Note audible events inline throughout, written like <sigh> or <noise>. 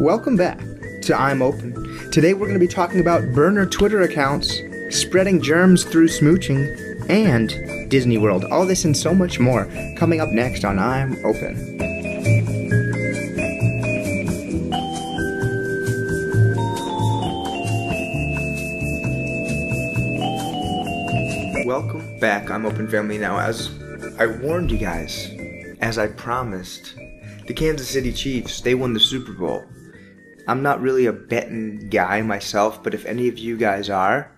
Welcome back to I'm Open. Today we're going to be talking about burner Twitter accounts, spreading germs through smooching, and Disney World. All this and so much more coming up next on I'm Open. Welcome back. I'm Open Family now. As I warned you guys, as I promised, the Kansas City Chiefs, they won the Super Bowl. I'm not really a betting guy myself, but if any of you guys are,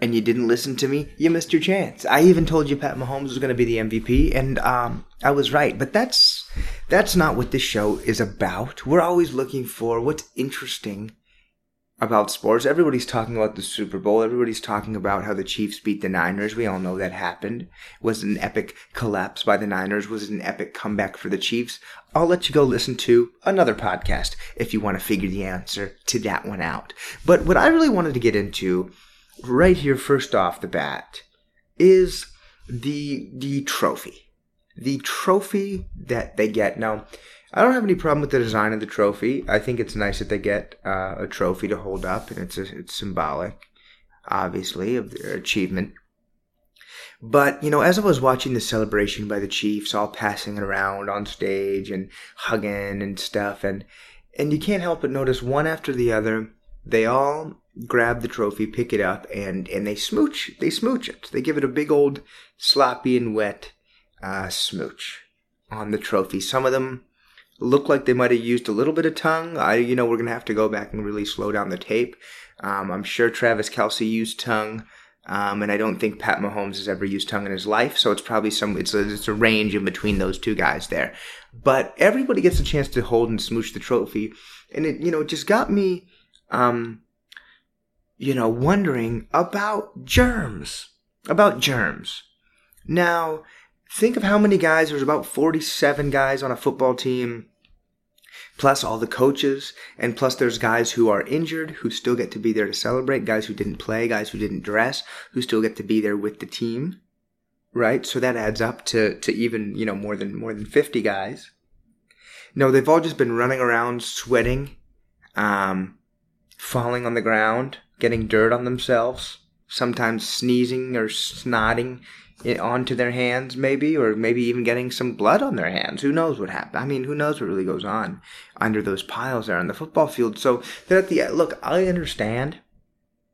and you didn't listen to me, you missed your chance. I even told you Pat Mahomes was going to be the MVP, and um, I was right. But that's that's not what this show is about. We're always looking for what's interesting about sports. Everybody's talking about the Super Bowl. Everybody's talking about how the Chiefs beat the Niners. We all know that happened. It was an epic collapse by the Niners. Was an epic comeback for the Chiefs. I'll let you go listen to another podcast if you want to figure the answer to that one out. But what I really wanted to get into right here first off the bat is the the trophy. The trophy that they get. Now, I don't have any problem with the design of the trophy. I think it's nice that they get uh, a trophy to hold up, and it's a, it's symbolic, obviously, of their achievement. But you know, as I was watching the celebration by the Chiefs, all passing it around on stage and hugging and stuff, and and you can't help but notice one after the other, they all grab the trophy, pick it up, and and they smooch. They smooch it. They give it a big old sloppy and wet uh, smooch on the trophy. Some of them look like they might have used a little bit of tongue. I, you know, we're gonna have to go back and really slow down the tape. Um, I'm sure Travis Kelce used tongue, um, and I don't think Pat Mahomes has ever used tongue in his life. So it's probably some. It's a, it's a range in between those two guys there. But everybody gets a chance to hold and smooch the trophy, and it, you know, it just got me, um, you know, wondering about germs, about germs. Now, think of how many guys, there's about 47 guys on a football team, plus all the coaches, and plus there's guys who are injured who still get to be there to celebrate, guys who didn't play, guys who didn't dress, who still get to be there with the team. Right? So that adds up to, to even, you know, more than more than 50 guys. No, they've all just been running around sweating, um, falling on the ground, getting dirt on themselves, sometimes sneezing or snotting it onto their hands, maybe, or maybe even getting some blood on their hands. Who knows what happened? I mean, who knows what really goes on under those piles there on the football field? So that at the look, I understand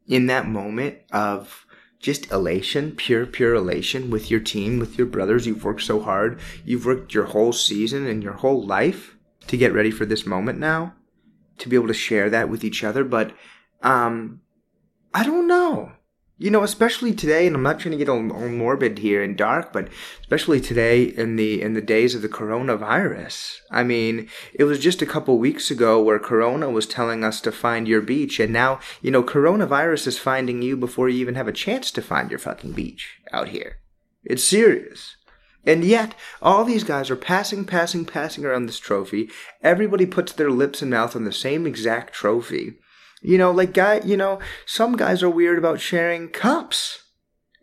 in that moment of just elation, pure, pure elation with your team, with your brothers. You've worked so hard. You've worked your whole season and your whole life to get ready for this moment now, to be able to share that with each other. But, um, I don't know you know, especially today, and I'm not trying to get all, all, morbid here and dark, but especially today in the in the days of the coronavirus. I mean, it was just a couple weeks ago where Corona was telling us to find your beach, and now you know, coronavirus is finding you before you even have a chance to find your fucking beach out here. It's serious. And yet, all these guys are passing, passing, passing around this trophy. Everybody puts their lips and mouth on the same exact trophy. You know, like guy, you know, some guys are weird about sharing cups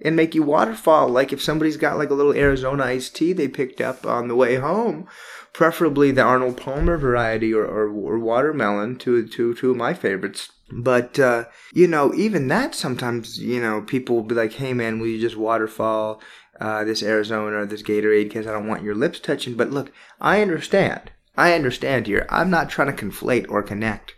and make you waterfall. Like if somebody's got like a little Arizona iced tea they picked up on the way home, preferably the Arnold Palmer variety or, or, or watermelon, two, two, two of my favorites. But, uh, you know, even that sometimes, you know, people will be like, hey man, will you just waterfall uh, this Arizona or this Gatorade because I don't want your lips touching? But look, I understand. I understand here. I'm not trying to conflate or connect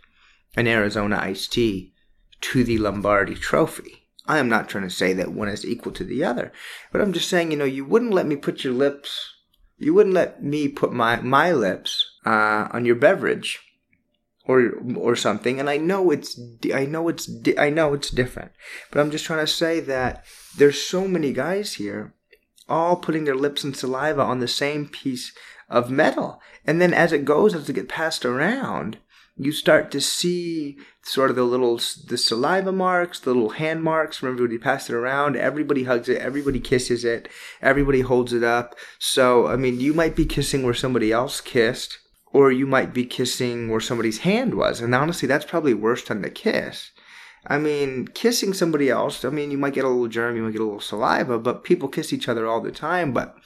an Arizona iced tea to the Lombardi trophy. I am not trying to say that one is equal to the other, but I'm just saying, you know, you wouldn't let me put your lips, you wouldn't let me put my, my lips uh, on your beverage or or something and i know it's i know it's i know it's different but i'm just trying to say that there's so many guys here all putting their lips and saliva on the same piece of metal and then as it goes as it gets passed around you start to see sort of the little the saliva marks, the little hand marks from everybody passing it around. Everybody hugs it, everybody kisses it, everybody holds it up. So I mean, you might be kissing where somebody else kissed, or you might be kissing where somebody's hand was. And honestly, that's probably worse than the kiss. I mean, kissing somebody else, I mean, you might get a little germ, you might get a little saliva, but people kiss each other all the time. But,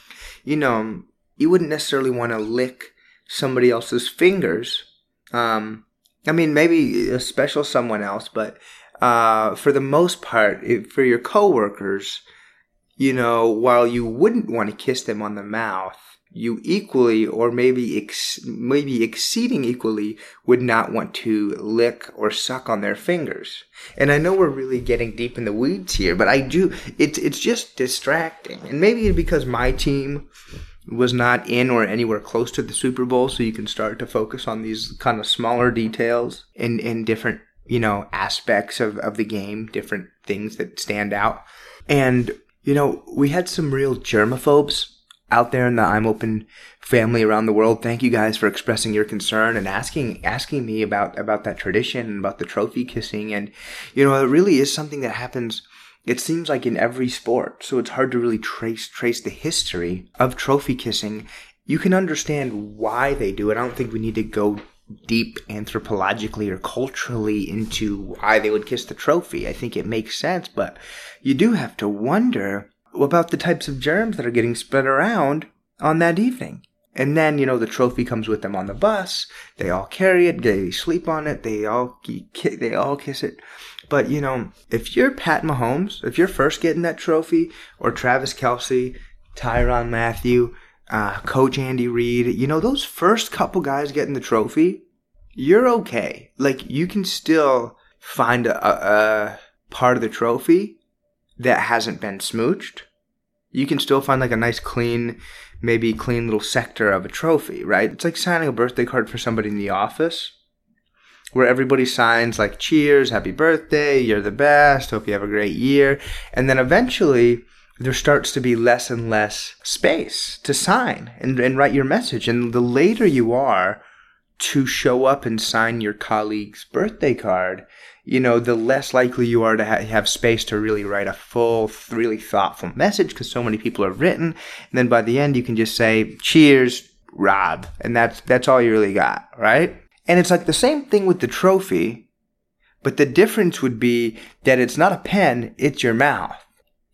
you know, you wouldn't necessarily want to lick somebody else's fingers um, I mean, maybe a special someone else, but uh, for the most part, for your coworkers, you know, while you wouldn't want to kiss them on the mouth, you equally or maybe ex- maybe exceeding equally would not want to lick or suck on their fingers. And I know we're really getting deep in the weeds here, but I do it's it's just distracting. And maybe because my team was not in or anywhere close to the Super Bowl, so you can start to focus on these kind of smaller details in in different, you know, aspects of, of the game, different things that stand out. And, you know, we had some real germaphobes out there in the I'm Open family around the world. Thank you guys for expressing your concern and asking asking me about about that tradition and about the trophy kissing. And you know, it really is something that happens. It seems like in every sport, so it's hard to really trace trace the history of trophy kissing. You can understand why they do it. I don't think we need to go deep anthropologically or culturally into why they would kiss the trophy. I think it makes sense, but you do have to wonder about the types of germs that are getting spread around on that evening. And then, you know, the trophy comes with them on the bus. They all carry it. They sleep on it. They all, they all kiss it. But, you know, if you're Pat Mahomes, if you're first getting that trophy, or Travis Kelce, Tyrann Mathieu, uh, Coach Andy Reid, you know, those first couple guys getting the trophy, you're okay. Like, you can still find a, a part of the trophy that hasn't been smooched, you can still find like a nice clean, maybe clean little sector of a trophy, right? It's like signing a birthday card for somebody in the office where everybody signs like cheers, happy birthday, you're the best, hope you have a great year. And then eventually there starts to be less and less space to sign and, and write your message. And the later you are to show up and sign your colleague's birthday card, you know, the less likely you are to ha- have space to really write a full, really thoughtful message because so many people have written. And then by the end, you can just say, cheers, Rob. And that's, that's all you really got, right? And it's like the same thing with the trophy, but the difference would be that it's not a pen, it's your mouth.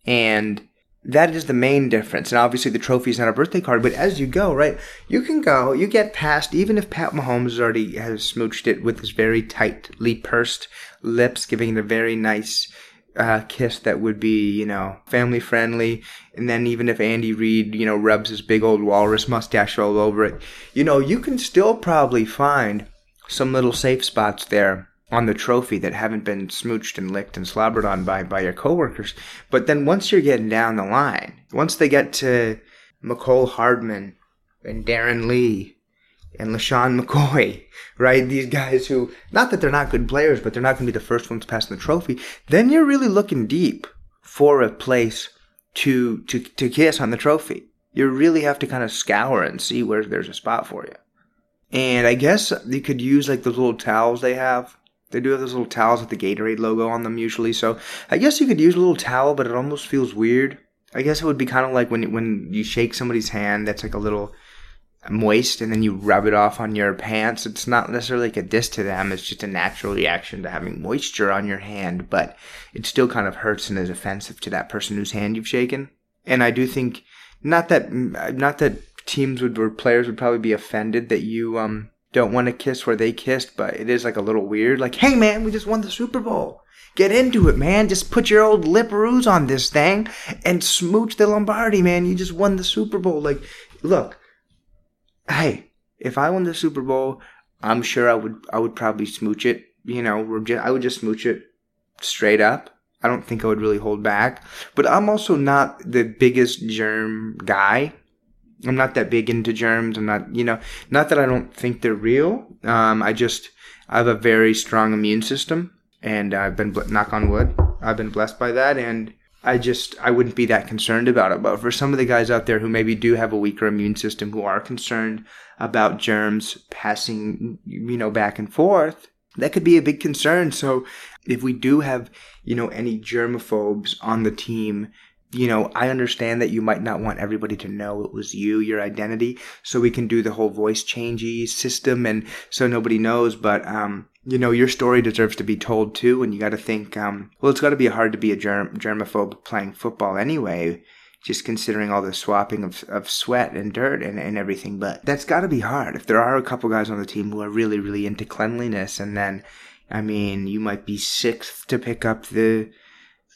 And that is the main difference. And obviously, the trophy is not a birthday card, but as you go, right, you can go, you get past, even if Pat Mahomes already has smooched it with his very tightly pursed lips, giving it a very nice uh, kiss that would be, you know, family friendly. And then even if Andy Reid, you know, rubs his big old walrus mustache all over it, you know, you can still probably find some little safe spots there on the trophy that haven't been smooched and licked and slobbered on by, by your coworkers. But then once you're getting down the line, once they get to Mecole Hardman and Darron Lee and LeSean McCoy, <laughs> right? These guys who, not that they're not good players, but they're not going to be the first ones passing the trophy. Then you're really looking deep for a place to, to, to kiss on the trophy. You really have to kind of scour and see where there's a spot for you. And I guess you could use like those little towels they have they do have those little towels with the Gatorade logo on them usually, so I guess you could use a little towel, but it almost feels weird. I guess it would be kind of like when when you shake somebody's hand that's like a little moist and then you rub it off on your pants. It's not necessarily like a diss to them. It's just a natural reaction to having moisture on your hand, but it still kind of hurts and is offensive to that person whose hand you've shaken. And I do think not that not that teams would or players would probably be offended that you um don't want to kiss where they kissed, but it is like a little weird. Like, hey man, we just won the Super Bowl. Get into it, man. Just put your old lipperoos on this thing and smooch the Lombardi, man. You just won the Super Bowl. Like, look, hey, if I won the Super Bowl, I'm sure I would I would probably smooch it. You know, I would just smooch it straight up. I don't think I would really hold back. But I'm also not the biggest germ guy. I'm not that big into germs. I'm not, you know, not that I don't think they're real. Um, I just, I have a very strong immune system and I've been, knock on wood, I've been blessed by that. And I just, I wouldn't be that concerned about it. But for some of the guys out there who maybe do have a weaker immune system, who are concerned about germs passing, you know, back and forth, that could be a big concern. So if we do have, you know, any germaphobes on the team, you know, I understand that you might not want everybody to know it was you, your identity, so we can do the whole voice changey system and so nobody knows, but, um, you know, your story deserves to be told too, and you gotta think, um, well, it's gotta be hard to be a germ- germaphobe playing football anyway, just considering all the swapping of, of sweat and dirt and, and everything. But that's got to be hard. If there are a couple guys on the team who are really, really into cleanliness, and then, I mean, you might be sixth to pick up the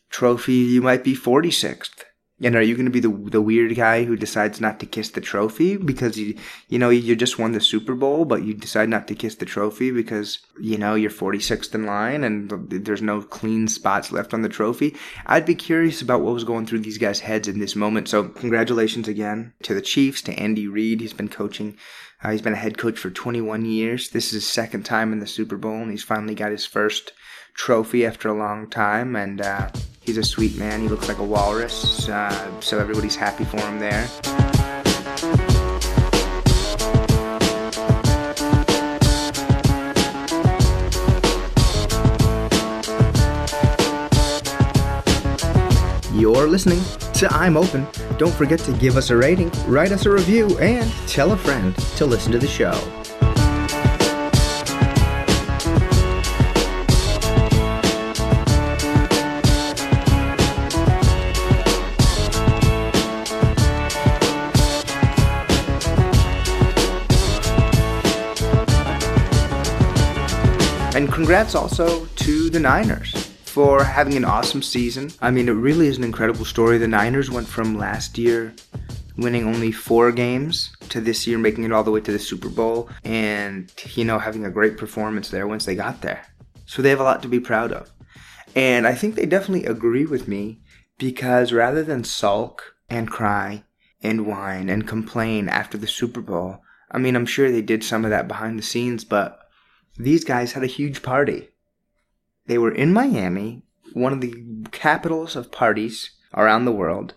trophy, you might be 46th. And are you going to be the the weird guy who decides not to kiss the trophy because you you know you just won the Super Bowl, but you decide not to kiss the trophy because you know you're 46th in line and there's no clean spots left on the trophy? I'd be curious about what was going through these guys' heads in this moment. So congratulations again to the Chiefs, to Andy Reid. He's been coaching. Uh, he's been a head coach for 21 years. This is his second time in the Super Bowl, and he's finally got his first trophy after a long time. And uh, He's a sweet man. He looks like a walrus, uh, so everybody's happy for him there. You're listening to I'm Open. Don't forget to give us a rating, write us a review, and tell a friend to listen to the show. Congrats also to the Niners for having an awesome season. I mean, it really is an incredible story. The Niners went from last year winning only four games to this year making it all the way to the Super Bowl and, you know, having a great performance there once they got there. So they have a lot to be proud of. And I think they definitely agree with me because rather than sulk and cry and whine and complain after the Super Bowl, I mean, I'm sure they did some of that behind the scenes, but these guys had a huge party. They were in Miami, one of the capitals of parties around the world,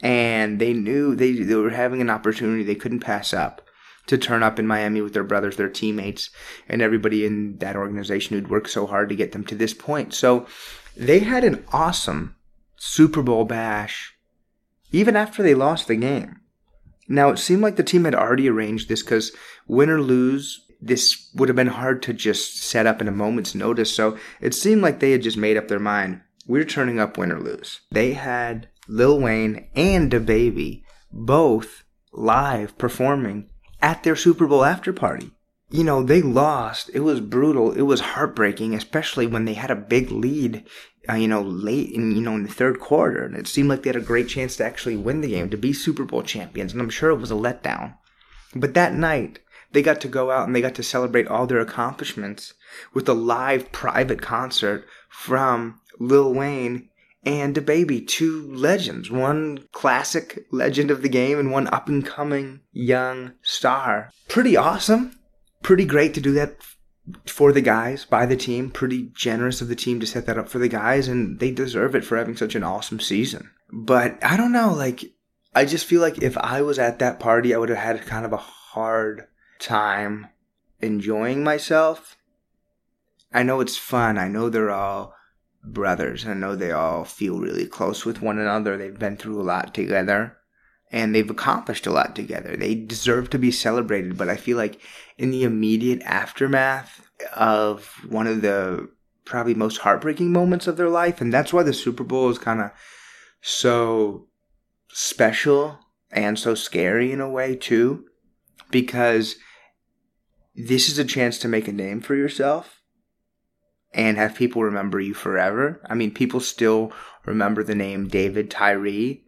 and they knew they, they were having an opportunity they couldn't pass up to turn up in Miami with their brothers, their teammates, and everybody in that organization who'd worked so hard to get them to this point. So they had an awesome Super Bowl bash even after they lost the game. Now, it seemed like the team had already arranged this because win or lose, this would have been hard to just set up in a moment's notice. So it seemed like they had just made up their mind. We're turning up win or lose. They had Lil Wayne and DaBaby both live performing at their Super Bowl after party. You know, they lost. It was brutal. It was heartbreaking, especially when they had a big lead, uh, you know, late in, you know, in the third quarter. And it seemed like they had a great chance to actually win the game, to be Super Bowl champions. And I'm sure it was a letdown. But that night, they got to go out and they got to celebrate all their accomplishments with a live private concert from Lil Wayne and DaBaby, two legends, one classic legend of the game and one up and coming young star. Pretty awesome. Pretty great to do that for the guys by the team. Pretty generous of the team to set that up for the guys, and they deserve it for having such an awesome season. But I don't know, like, I just feel like if I was at that party, I would have had kind of a hard time enjoying myself. I know it's fun. I know they're all brothers. I know they all feel really close with one another. They've been through a lot together and they've accomplished a lot together. They deserve to be celebrated, but I feel like in the immediate aftermath of one of the probably most heartbreaking moments of their life, and that's why the Super Bowl is kind of so special and so scary in a way too, because this is a chance to make a name for yourself and have people remember you forever. I mean, people still remember the name David Tyree,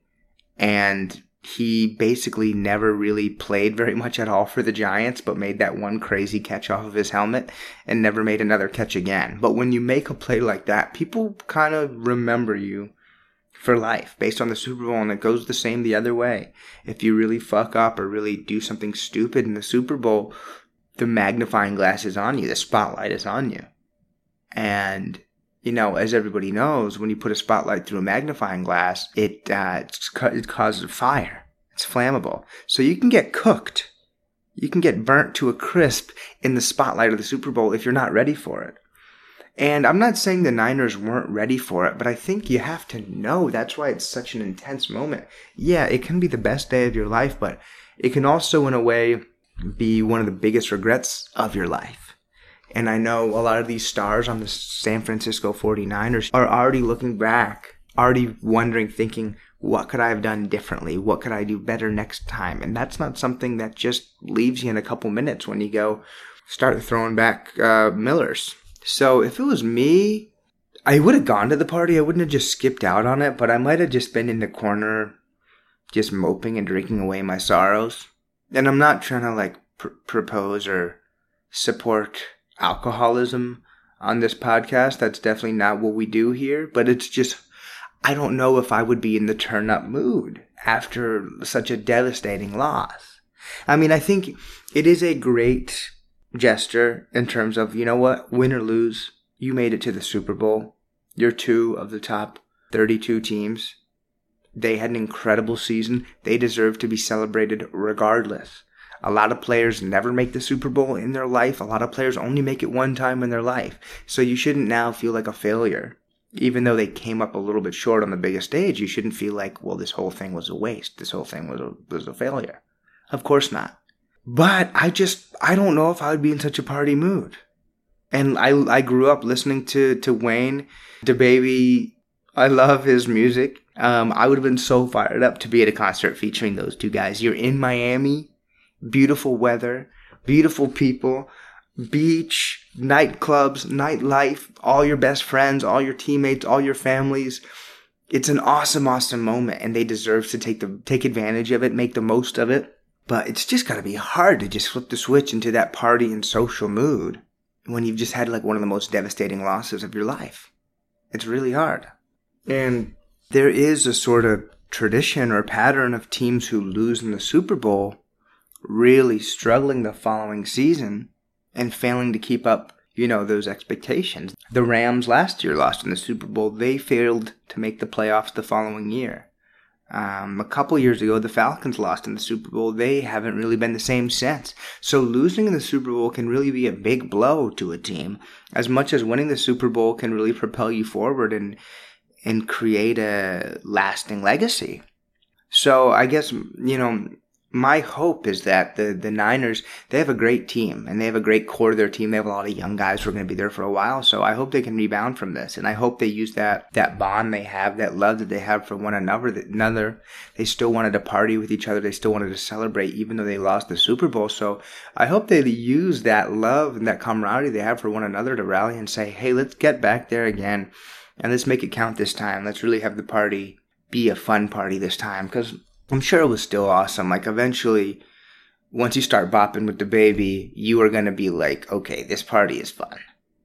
and he basically never really played very much at all for the Giants, but made that one crazy catch off of his helmet and never made another catch again. But when you make a play like that, people kind of remember you for life based on the Super Bowl, and it goes the same the other way. If you really fuck up or really do something stupid in the Super Bowl, the magnifying glass is on you, the spotlight is on you. And, you know, as everybody knows, when you put a spotlight through a magnifying glass, it, uh, it causes a fire. It's flammable. So you can get cooked. You can get burnt to a crisp in the spotlight of the Super Bowl if you're not ready for it. And I'm not saying the Niners weren't ready for it, but I think you have to know that's why it's such an intense moment. Yeah, it can be the best day of your life, but it can also, in a way, be one of the biggest regrets of your life. And I know a lot of these stars on the San Francisco 49ers are already looking back, already wondering, thinking, what could I have done differently? What could I do better next time? And that's not something that just leaves you in a couple minutes when you go start throwing back uh, Millers. So if it was me, I would have gone to the party. I wouldn't have just skipped out on it, but I might have just been in the corner, just moping and drinking away my sorrows. And I'm not trying to like pr- propose or support alcoholism on this podcast. That's definitely not what we do here, but it's just, I don't know if I would be in the turn up mood after such a devastating loss. I mean, I think it is a great gesture in terms of, you know what, win or lose, you made it to the Super Bowl. You're two of the top 32 teams. They had an incredible season. They deserve to be celebrated regardless. A lot of players never make the Super Bowl in their life. A lot of players only make it one time in their life. So you shouldn't now feel like a failure. Even though they came up a little bit short on the biggest stage, you shouldn't feel like, well, this whole thing was a waste. This whole thing was a, was a failure. Of course not. But I just, I don't know if I would be in such a party mood. And I, I grew up listening to, to Wayne, DaBaby. I love his music. Um, I would have been so fired up to be at a concert featuring those two guys. You're in Miami, beautiful weather, beautiful people, beach, nightclubs, nightlife, all your best friends, all your teammates, all your families. It's an awesome, awesome moment, and they deserve to take the take advantage of it, make the most of it. But it's just got to be hard to just flip the switch into that party and social mood when you've just had like one of the most devastating losses of your life. It's really hard. And there is a sort of tradition or pattern of teams who lose in the Super Bowl really struggling the following season and failing to keep up, you know, those expectations. The Rams last year lost in the Super Bowl. They failed to make the playoffs the following year. Um, a couple years ago, the Falcons lost in the Super Bowl. They haven't really been the same since. So losing in the Super Bowl can really be a big blow to a team, as much as winning the Super Bowl can really propel you forward and and create a lasting legacy. So I guess you know my hope is that the, the Niners, they have a great team and they have a great core of their team. They have a lot of young guys who are going to be there for a while. So I hope they can rebound from this. And I hope they use that, that bond they have, that love that they have for one another, another. They still wanted to party with each other. They still wanted to celebrate even though they lost the Super Bowl. So I hope they use that love and that camaraderie they have for one another to rally and say, Hey, let's get back there again and let's make it count this time. Let's really have the party be a fun party this time because I'm sure it was still awesome. Like eventually, once you start bopping with the baby, you are gonna be like, okay, this party is fun.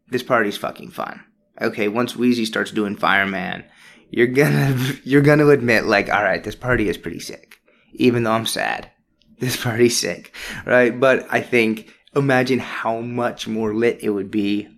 This party's fucking fun. Okay, once Weezy starts doing Fireman, you're gonna <laughs> you're gonna admit like, all right, this party is pretty sick. Even though I'm sad, <laughs> this party's sick, right? But I think imagine how much more lit it would be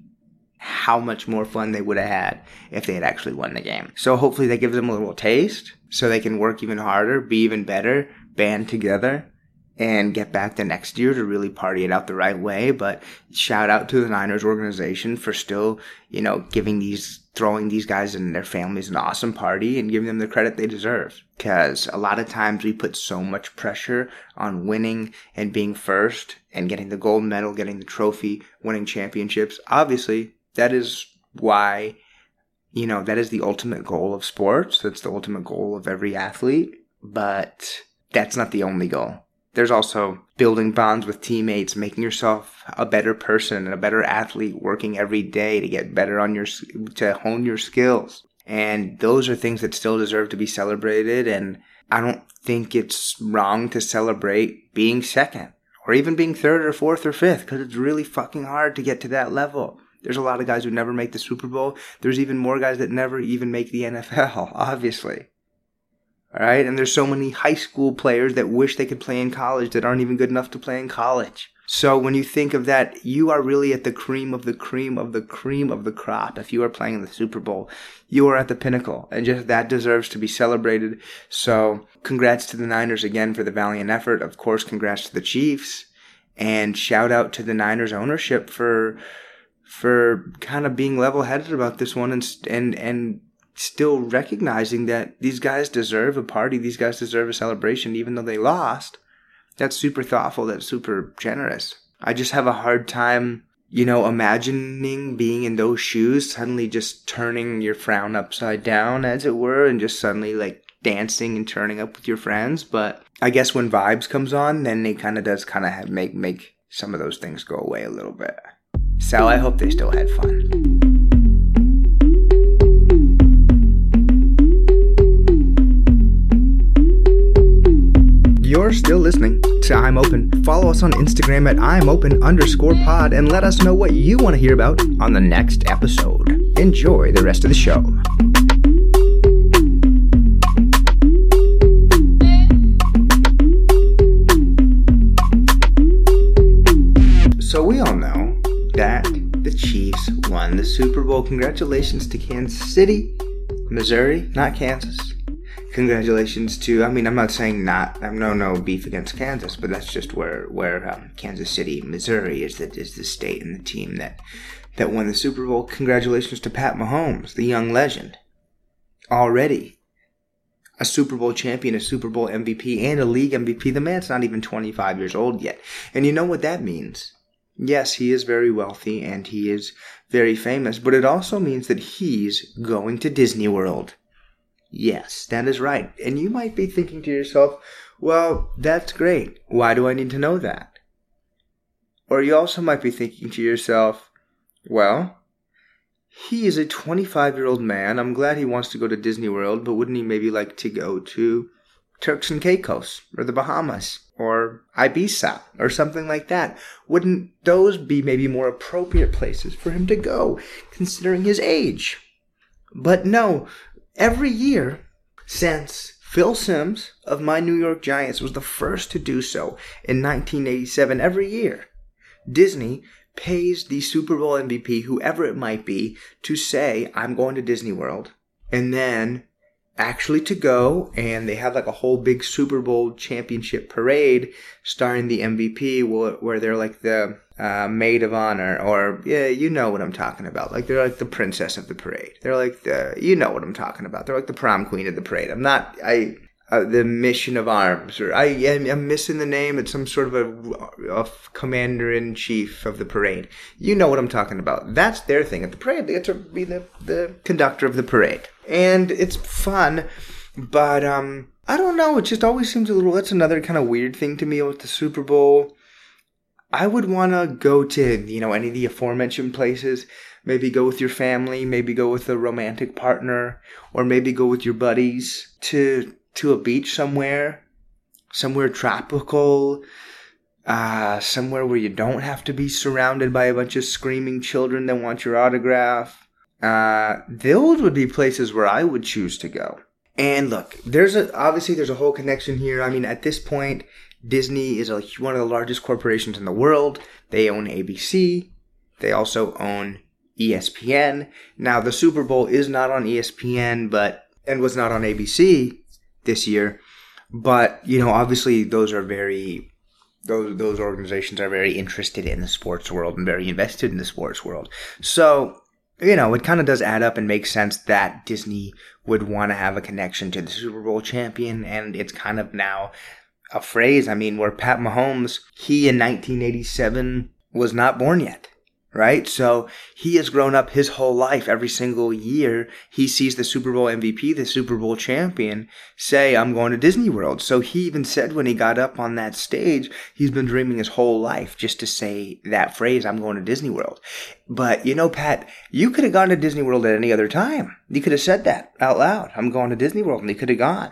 how much more fun they would have had if they had actually won the game. So hopefully that gives them a little taste so they can work even harder, be even better, band together, and get back the next year to really party it out the right way. But shout out to the Niners organization for still, you know, giving these, throwing these guys and their families an awesome party and giving them the credit they deserve. Cause a lot of times we put so much pressure on winning and being first and getting the gold medal, getting the trophy, winning championships. Obviously, that is why, you know, that is the ultimate goal of sports. That's the ultimate goal of every athlete. But that's not the only goal. There's also building bonds with teammates, making yourself a better person and a better athlete, working every day to get better on your, to hone your skills. And those are things that still deserve to be celebrated. And I don't think it's wrong to celebrate being second or even being third or fourth or fifth because it's really fucking hard to get to that level. There's a lot of guys who never make the Super Bowl. There's even more guys that never even make the <laughs> NFL, obviously. All right. And there's so many high school players that wish they could play in college that aren't even good enough to play in college. So when you think of that, you are really at the cream of the cream of the cream of the crop. If you are playing in the Super Bowl, you are at the pinnacle and just that deserves to be celebrated. So congrats to the Niners again for the valiant effort. Of course, congrats to the Chiefs and shout out to the Niners ownership for for kind of being level headed about this one and and and still recognizing that these guys deserve a party, these guys deserve a celebration, even though they lost. That's super thoughtful. That's super generous. I just have a hard time, you know, imagining being in those shoes, suddenly just turning your frown upside down, as it were, and just suddenly like dancing and turning up with your friends. But I guess when vibes comes on, then it kind of does kind of make make some of those things go away a little bit. So I hope they still had fun. You're still listening to I'm Open. Follow us on Instagram at I'm Open underscore pod and let us know what you want to hear about on the next episode. Enjoy the rest of the show. So we all Won the Super Bowl. Congratulations to Kansas City, Missouri, not Kansas congratulations to. I mean, I'm not saying not. I'm no no beef against Kansas, but that's just where where um, Kansas City, Missouri, is the is the state and the team that that won the Super Bowl. Congratulations to Pat Mahomes, the young legend, already a Super Bowl champion, a Super Bowl MVP, and a league MVP. The man's not even 25 years old yet, and you know what that means. Yes, he is very wealthy and he is very famous, but it also means that he's going to Disney World. Yes, that is right. And you might be thinking to yourself, well, that's great. Why do I need to know that? Or you also might be thinking to yourself, well, he is a 25 year old man. I'm glad he wants to go to Disney World, but wouldn't he maybe like to go to Turks and Caicos or the Bahamas or Ibiza or something like that? Wouldn't those be maybe more appropriate places for him to go, considering his age? But no, every year since Phil Simms of my New York Giants was the first to do so in 1987. Every year, Disney pays the Super Bowl MVP, whoever it might be, to say, I'm going to Disney World. And then actually to go and they have like a whole big Super Bowl championship parade starring the MVP where they're like the uh, maid of honor or yeah you know what I'm talking about. Like they're like the princess of the parade. They're like the you know what I'm talking about. They're like the prom queen of the parade. I'm not I uh, the mission of arms, or I am missing the name. It's some sort of a, a commander in chief of the parade. You know what I'm talking about. That's their thing at the parade. They get to be the the conductor of the parade, and it's fun. But um, I don't know. It just always seems a little. That's another kind of weird thing to me with the Super Bowl. I would want to go to you know any of the aforementioned places. Maybe go with your family. Maybe go with a romantic partner, or maybe go with your buddies to to a beach somewhere, somewhere tropical, uh, somewhere where you don't have to be surrounded by a bunch of screaming children that want your autograph. Uh, those would be places where I would choose to go. And look, there's a obviously there's a whole connection here. I mean, at this point, Disney is a, one of the largest corporations in the world. They own ABC. They also own ESPN. Now, the Super Bowl is not on ESPN, but and was not on ABC, this year. But you know, obviously, those are very those those organizations are very interested in the sports world and very invested in the sports world. So you know, it kind of does add up and make sense that Disney would want to have a connection to the Super Bowl champion, and it's kind of now a phrase. I mean, where Pat Mahomes, he in 1987 was not born yet right? So he has grown up his whole life. Every single year, he sees the Super Bowl MVP, the Super Bowl champion, say, I'm going to Disney World. So he even said when he got up on that stage, he's been dreaming his whole life just to say that phrase, I'm going to Disney World. But you know, Pat, you could have gone to Disney World at any other time. You could have said that out loud. I'm going to Disney World, and he could have gone.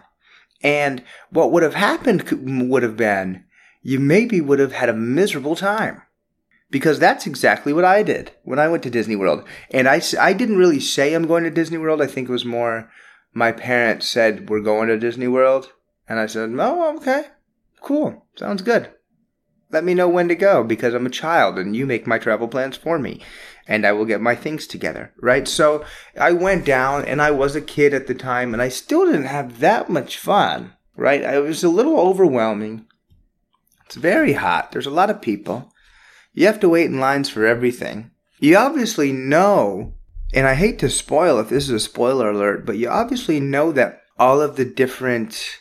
And what would have happened would have been you maybe would have had a miserable time because that's exactly what I did when I went to Disney World. And I, I didn't really say I'm going to Disney World. I think it was more my parents said, We're going to Disney World. And I said, Oh, okay. Cool. Sounds good. Let me know when to go because I'm a child and you make my travel plans for me and I will get my things together, right? So I went down and I was a kid at the time and I still didn't have that much fun, right? It was a little overwhelming. It's very hot. There's a lot of people. You have to wait in lines for everything. You obviously know, and I hate to spoil if this is a spoiler alert, but you obviously know that all of the different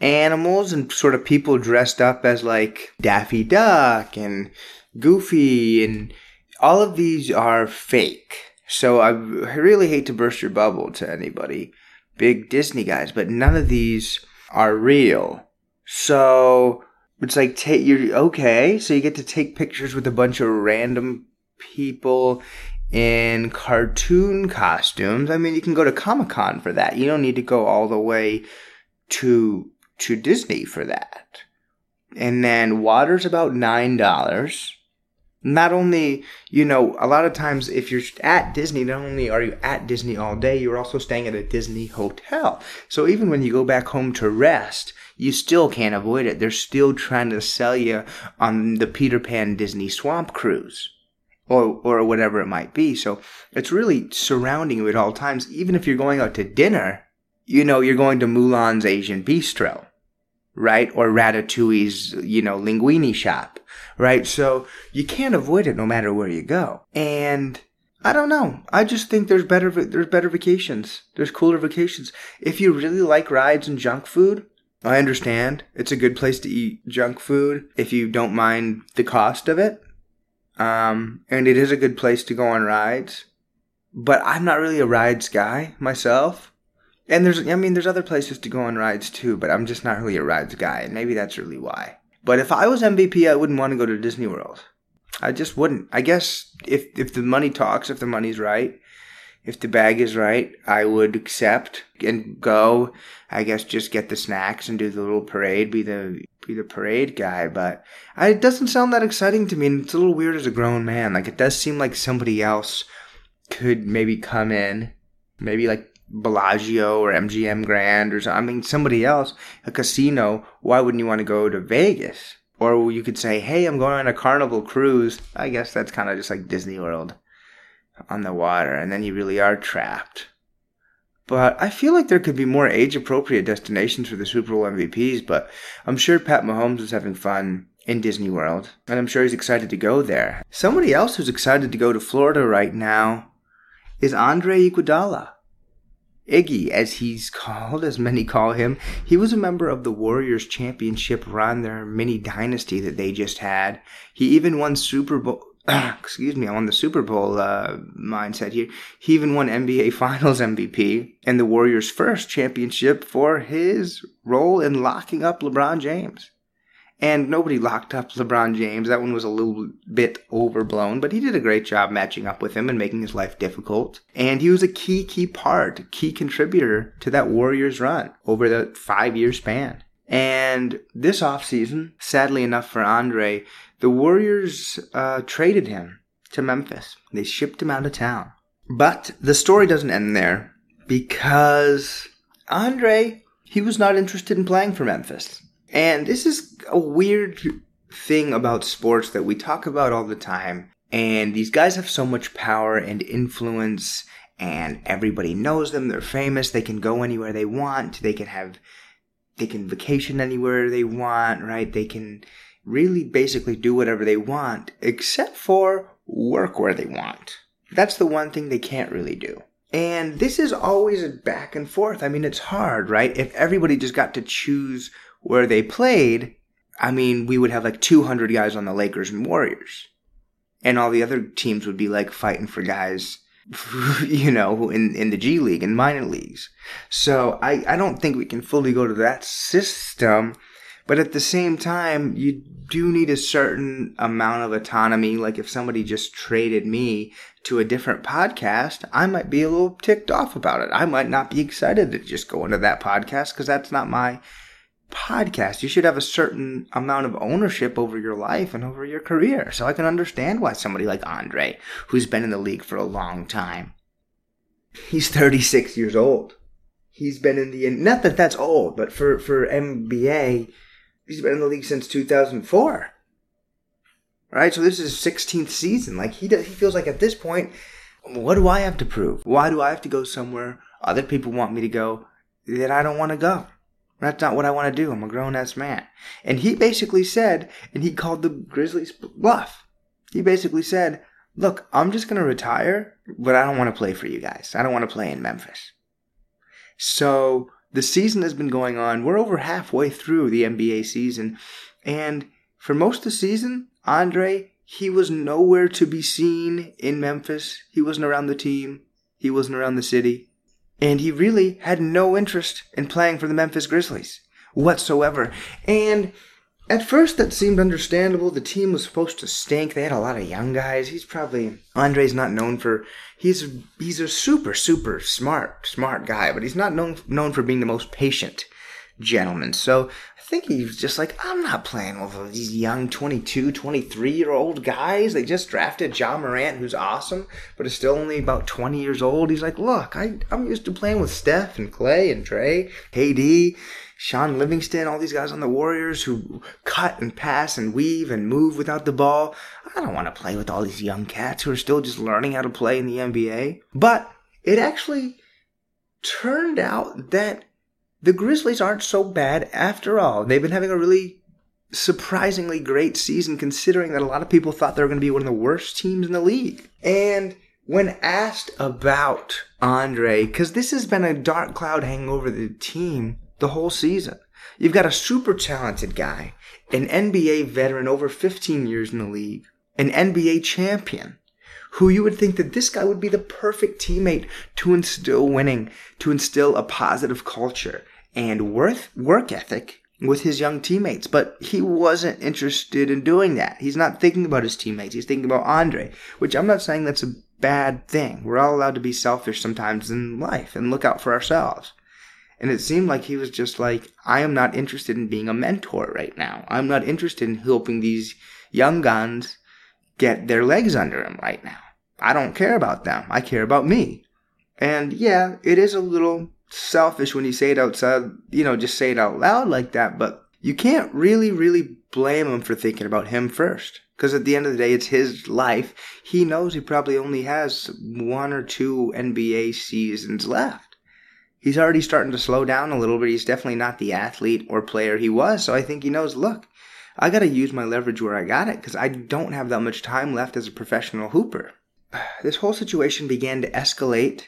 animals and sort of people dressed up as like Daffy Duck and Goofy and all of these are fake. So I really hate to burst your bubble to anybody. big Disney guys, but none of these are real. So it's like take you're okay, so you get to take pictures with a bunch of random people in cartoon costumes. I mean, you can go to Comic Con for that. You don't need to go all the way to to Disney for that. And then water's about nine dollars. Not only, you know, a lot of times if you're at Disney, not only are you at Disney all day, you're also staying at a Disney hotel. So even when you go back home to rest, you still can't avoid it. They're still trying to sell you on the Peter Pan Disney Swamp Cruise or or whatever it might be. So it's really surrounding you at all times. Even if you're going out to dinner, you know you're going to Mulan's Asian Bistro, right? Or Ratatouille's, you know, linguine shop, right? So you can't avoid it no matter where you go. And I don't know. I just think there's better there's better vacations. There's cooler vacations. If you really like rides and junk food, I understand. It's a good place to eat junk food if you don't mind the cost of it. Um, and it is a good place to go on rides. But I'm not really a rides guy myself. And there's, I mean, there's other places to go on rides too, but I'm just not really a rides guy. And maybe that's really why. But if I was MVP, I wouldn't want to go to Disney World. I just wouldn't. I guess if, if the money talks, if the money's right, if the bag is right, I would accept and go. I guess just get the snacks and do the little parade, be the be the parade guy. But I, it doesn't sound that exciting to me, and it's a little weird as a grown man. Like it does seem like somebody else could maybe come in, maybe like Bellagio or MGM Grand or something. I mean, somebody else, a casino. Why wouldn't you want to go to Vegas? Or you could say, hey, I'm going on a carnival cruise. I guess that's kind of just like Disney World on the water, and then you really are trapped. But I feel like there could be more age appropriate destinations for the Super Bowl MVPs, but I'm sure Pat Mahomes is having fun in Disney World, and I'm sure he's excited to go there. Somebody else who's excited to go to Florida right now is Andre Iguodala. Iggy, as he's <laughs> called, as many call him, he was a member of the Warriors championship run, their mini dynasty that they just had. He even won Super Bowl <clears throat> excuse me, I'm on the Super Bowl uh, mindset here. He even won NBA <laughs> Finals MVP and the Warriors' first championship for his role in locking up LeBron James. And nobody locked up LeBron James. That one was a little bit overblown, but he did a great job matching up with him and making his life difficult. And he was a key, key part, key contributor to that Warriors run over the five year span. And this offseason, sadly enough for Andre, the Warriors uh, traded him to Memphis. They shipped him out of town. But the story doesn't end there because Andre, he was not interested in playing for Memphis. And this is a weird thing about sports that we talk about all the time. And these guys have so much power and influence, and everybody knows them. They're famous. They can go anywhere they want. They can have, they can vacation anywhere they want, right? They can really basically do whatever they want, except for work where they want. That's the one thing they can't really do. And this is always a back and forth. I mean, it's hard, right? If everybody just got to choose where they played, I mean, we would have like 200 guys on the Lakers and Warriors. And all the other teams would be like fighting for guys, <laughs> you know, in, in the G League and minor leagues. So I, I don't think we can fully go to that system but at the same time, you do need a certain amount of autonomy. Like if somebody just traded me to a different podcast, I might be a little ticked off about it. I might not be excited to just go into that podcast because that's not my podcast. You should have a certain amount of ownership over your life and over your career. So I can understand why somebody like Andre, who's been in the league for a long time, he's 36 years old. He's been in the, not that that's old, but for, for NBA, He's been in the league since 2004. Right? So this is his 16th season. Like he does, he feels like at this point, what do I have to prove? Why do I have to go somewhere other people want me to go that I don't want to go? That's not what I want to do. I'm a grown ass man. And he basically said, and he called the Grizzlies bluff. He basically said, look, I'm just going to retire, but I don't want to play for you guys. I don't want to play in Memphis. So the season has been going on. We're over halfway through the NBA season. And for most of the season, Andre, he was nowhere to be seen in Memphis. He wasn't around the team. He wasn't around the city. And he really had no interest in playing for the Memphis Grizzlies whatsoever. And at first, that seemed understandable. The team was supposed to stink. They had a lot of young guys. He's probably Andre's not known for. He's he's a super super smart smart guy, but he's not known known for being the most patient gentleman. So I think he's just like, I'm not playing with these young 22, 23 year old guys. They just drafted Ja Morant, who's awesome, but is still only about 20 years old. He's like, look, I, I'm used to playing with Steph and Clay and Dray, KD Shaun Livingston, all these guys on the Warriors who cut and pass and weave and move without the ball. I don't want to play with all these young cats who are still just learning how to play in the NBA. But it actually turned out that the Grizzlies aren't so bad after all. They've been having a really surprisingly great season considering that a lot of people thought they were going to be one of the worst teams in the league. And when asked about Andre, because this has been a dark cloud hanging over the team the whole season. You've got a super talented guy, an NBA veteran over 15 years in the league, an NBA champion, who you would think that this guy would be the perfect teammate to instill winning, to instill a positive culture and worth, work ethic with his young teammates. But he wasn't interested in doing that. He's not thinking about his teammates. He's thinking about Andre, which I'm not saying that's a bad thing. We're all allowed to be selfish sometimes in life and look out for ourselves. And it seemed like he was just like, I am not interested in being a mentor right now. I'm not interested in helping these young guns get their legs under him right now. I don't care about them. I care about me. And yeah, it is a little selfish when you say it outside, you know, just say it out loud like that, but you can't really, really blame him for thinking about him first. Because at the end of the day, it's his life. He knows he probably only has one or two NBA seasons left he's already starting to slow down a little bit. He's definitely not the athlete or player he was. So I think he knows, look, I got to use my leverage where I got it because I don't have that much time left as a professional hooper. <sighs> This whole situation began to escalate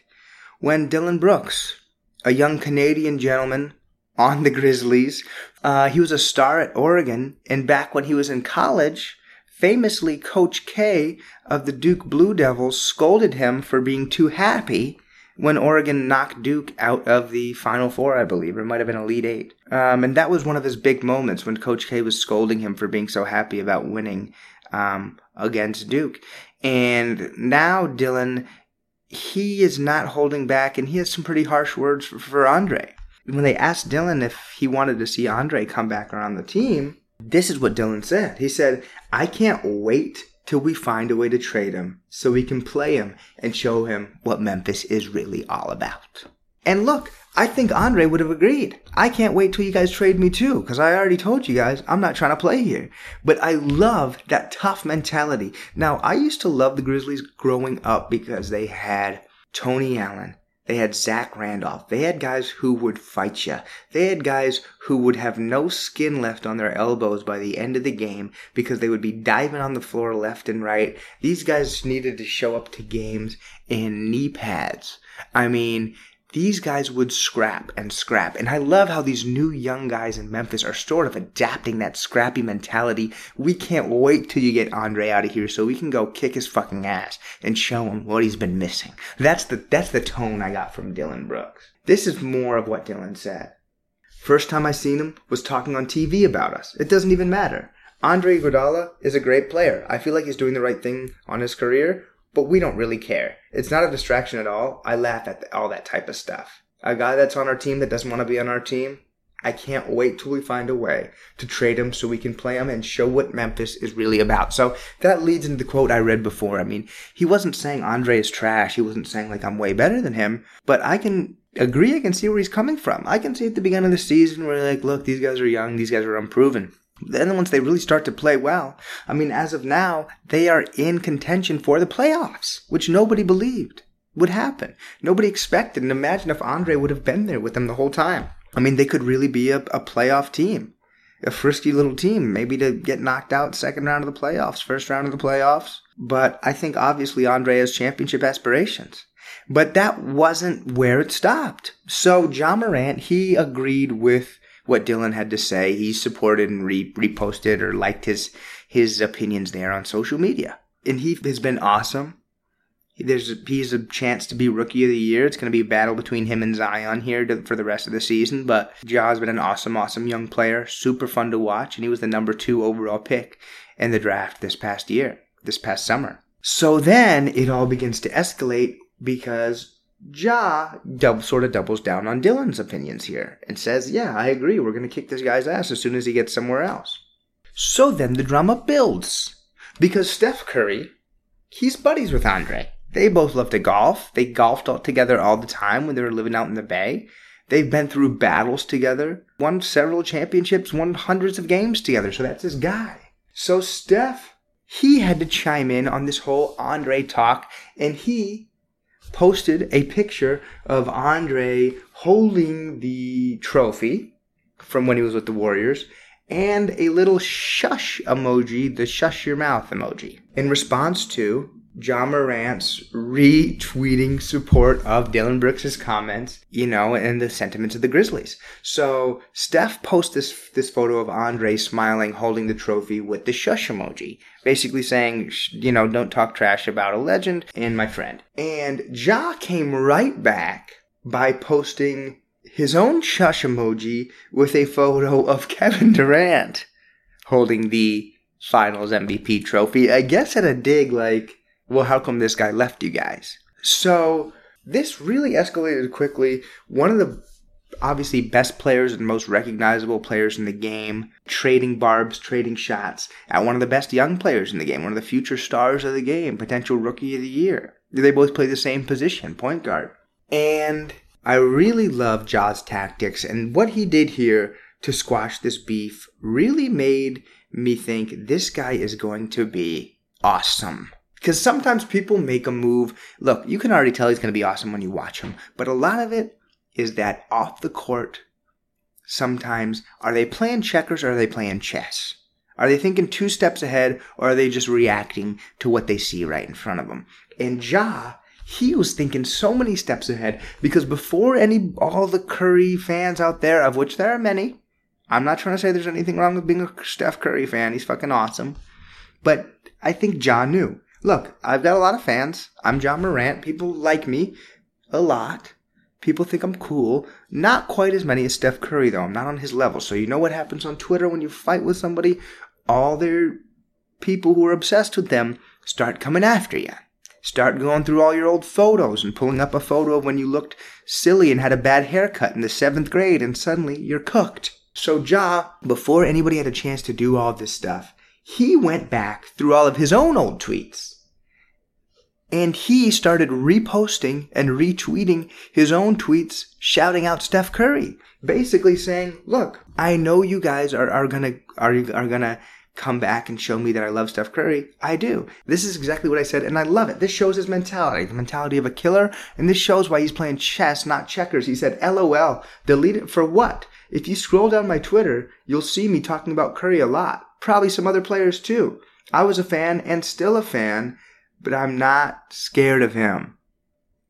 when Dillon Brooks, a young Canadian gentleman on the Grizzlies, uh, he was a star at Oregon, and back when he was in college, famously Coach K of the Duke Blue Devils scolded him for being too happy when Oregon knocked Duke out of the Final Four, I believe, or it might have been Elite Eight. Um, and that was one of his big moments when Coach K was scolding him for being so happy about winning um, against Duke. And now Dillon, he is not holding back, and he has some pretty harsh words for, for Andre. When they asked Dillon if he wanted to see Andre come back around the team, this is what Dillon said. He said, I can't wait till we find a way to trade him so we can play him and show him what Memphis is really all about. And look, I think Andre would have agreed. I can't wait till you guys trade me too, because I already told you guys I'm not trying to play here. But I love that tough mentality. Now, I used to love the Grizzlies growing up because they had Tony Allen, they had Zach Randolph. They had guys who would fight you. They had guys who would have no skin left on their elbows by the end of the game because they would be diving on the floor left and right. These guys needed to show up to games in knee pads. I mean, these guys would scrap and scrap. And I love how these new young guys in Memphis are sort of adapting that scrappy mentality. We can't wait till you get Andre out of here so we can go kick his fucking ass and show him what he's been missing. That's the, that's the tone I got from Dillon Brooks. This is more of what Dillon said. First time I seen him was talking on TV about us. It doesn't even matter. Andre Iguodala is a great player. I feel like he's doing the right thing on his career, but we don't really care. It's not a distraction at all. I laugh at the, all that type of stuff. A guy that's on our team that doesn't want to be on our team, I can't wait till we find a way to trade him so we can play him and show what Memphis is really about. So that leads into the quote I read before. I mean, he wasn't saying Andre is trash. He wasn't saying like I'm way better than him, but I can agree. I can see where he's coming from. I can see at the beginning of the season where like, look, these guys are young. These guys are unproven. Then once they really start to play well, I mean, as of now, they are in contention for the playoffs, which nobody believed would happen. Nobody expected. And imagine if Andre would have been there with them the whole time. I mean, they could really be a, a playoff team, a frisky little team, maybe to get knocked out second round of the playoffs, first round of the playoffs. But I think obviously Andre has championship aspirations. But that wasn't where it stopped. So Ja Morant, he agreed with what Dillon had to say. He supported and re- reposted or liked his his opinions there on social media, and he has been awesome. There's he's a chance to be rookie of the year. It's going to be a battle between him and Zion here to, for the rest of the season. But Ja's been an awesome, awesome young player, super fun to watch, and he was the number two overall pick in the draft this past year, this past summer. So then it all begins to escalate because Ja sort of doubles down on Dillon's opinions here and says, Yeah, I agree. We're going to kick this guy's ass as soon as he gets somewhere else. So then the drama builds because Steph Curry, he's buddies with Andre. They both love to golf. They golfed all together all the time when they were living out in the Bay. They've been through battles together, won several championships, won hundreds of games together. So that's his guy. So Steph, he had to chime in on this whole Andre talk, and he posted a picture of Andre holding the trophy from when he was with the Warriors and a little shush emoji, the shush your mouth emoji, in response to Ja Morant's retweeting support of Dillon Brooks' comments, you know, and the sentiments of the Grizzlies. So Steph posts this this photo of Andre smiling, holding the trophy with the shush emoji, basically saying, you know, don't talk trash about a legend and my friend. And Ja came right back by posting his own shush emoji with a photo of Kevin Durant holding the Finals MVP trophy. I guess at a dig like well, how come this guy left you guys? So this really escalated quickly. One of the obviously best players and most recognizable players in the game, trading barbs, trading shots at one of the best young players in the game, one of the future stars of the game, potential rookie of the year. They both play the same position, point guard. And I really love Ja's tactics and what he did here to squash this beef really made me think this guy is going to be awesome. Because sometimes people make a move. Look, you can already tell he's going to be awesome when you watch him, but a lot of it is that off the court, sometimes are they playing checkers or are they playing chess? Are they thinking two steps ahead or are they just reacting to what they see right in front of them? And Ja, he was thinking so many steps ahead because before any, all the Curry fans out there, of which there are many, I'm not trying to say there's anything wrong with being a Steph Curry fan. He's fucking awesome. But I think Ja knew. Look, I've got a lot of fans. I'm Ja Morant. People like me a lot. People think I'm cool. Not quite as many as Steph Curry, though. I'm not on his level. So you know what happens on Twitter when you fight with somebody? All their people who are obsessed with them start coming after you. Start going through all your old photos and pulling up a photo of when you looked silly and had a bad haircut in the seventh grade, and suddenly you're cooked. So Ja, before anybody had a chance to do all this stuff, he went back through all of his own old tweets and he started reposting and retweeting his own tweets shouting out Steph Curry, basically saying, "Look, I know you guys are, are gonna are are gonna come back and show me that I love Steph Curry. I do. This is exactly what I said, and I love it. This shows his mentality, the mentality of a killer, and this shows why he's playing chess, not checkers. He said, LOL, delete it for what? If you scroll down my Twitter, you'll see me talking about Curry a lot. Probably some other players too. I was a fan and still a fan, but I'm not scared of him.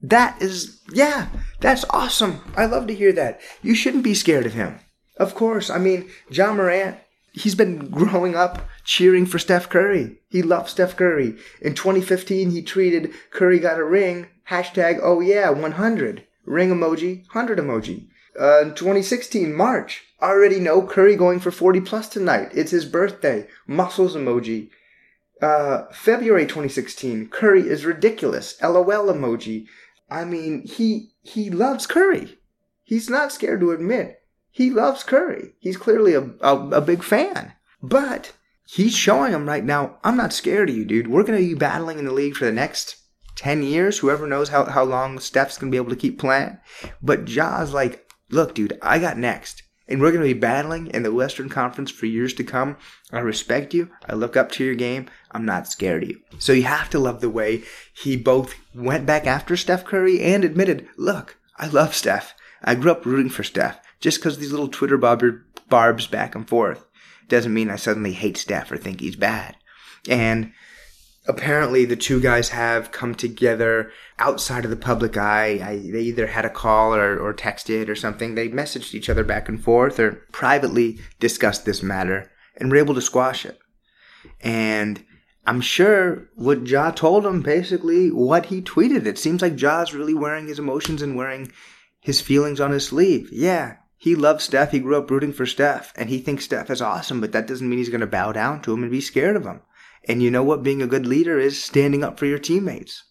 That is, yeah, that's awesome. I love to hear that. You shouldn't be scared of him. Of course, I mean, Ja Morant, he's been <laughs> growing up cheering for Steph Curry. He loves Steph Curry. In 2015, he tweeted, Curry got a ring, hashtag, oh yeah, 100. Ring emoji, 100 emoji. Uh, in 2016, March, already know Curry going for 40 plus tonight. It's his birthday. Muscles emoji. Uh, February 2016, Curry is ridiculous. LOL emoji. I mean, he he loves Curry. He's not scared to admit he loves Curry. He's clearly a, a, a big fan. But he's showing him right now, I'm not scared of you, dude. We're going to be battling in the league for the next 10 years. Whoever knows how, how long Steph's going to be able to keep playing. But Ja's like, look, dude, I got next and we're going to be battling in the Western Conference for years to come. I respect you. I look up to your game. I'm not scared of you. So you have to love the way he both went back after Steph Curry and admitted, look, I love Steph. I grew up rooting for Steph. Just because these little Twitter barbs back and forth doesn't mean I suddenly hate Steph or think he's bad. And apparently the two guys have come together outside of the public eye. I, they either had a call or, or texted or something. They messaged each other back and forth or privately discussed this matter and were able to squash it. And I'm sure what Ja told him basically what he tweeted. It seems like Ja's really wearing his emotions and wearing his feelings on his sleeve. Yeah, he loves Steph. He grew up rooting for Steph, and he thinks Steph is awesome, but that doesn't mean he's going to bow down to him and be scared of him. And you know what? Being a good leader is standing up for your teammates.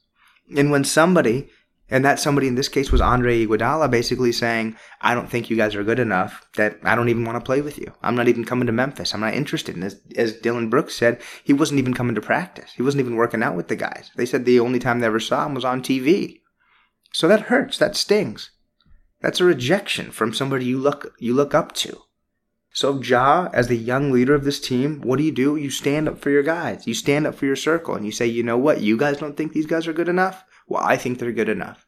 And when somebody, and that somebody in this case was Andre Iguodala, basically saying, I don't think you guys are good enough, that I don't even want to play with you. I'm not even coming to Memphis. I'm not interested. And as, as Dillon Brooks said, he wasn't even coming to practice. He wasn't even working out with the guys. They said the only time they ever saw him was on TV. So that hurts. That stings. That's a rejection from somebody you look you look up to. So Ja, as the young leader of this team, what do you do? You stand up for your guys. You stand up for your circle and you say, you know what? You guys don't think these guys are good enough? Well, I think they're good enough.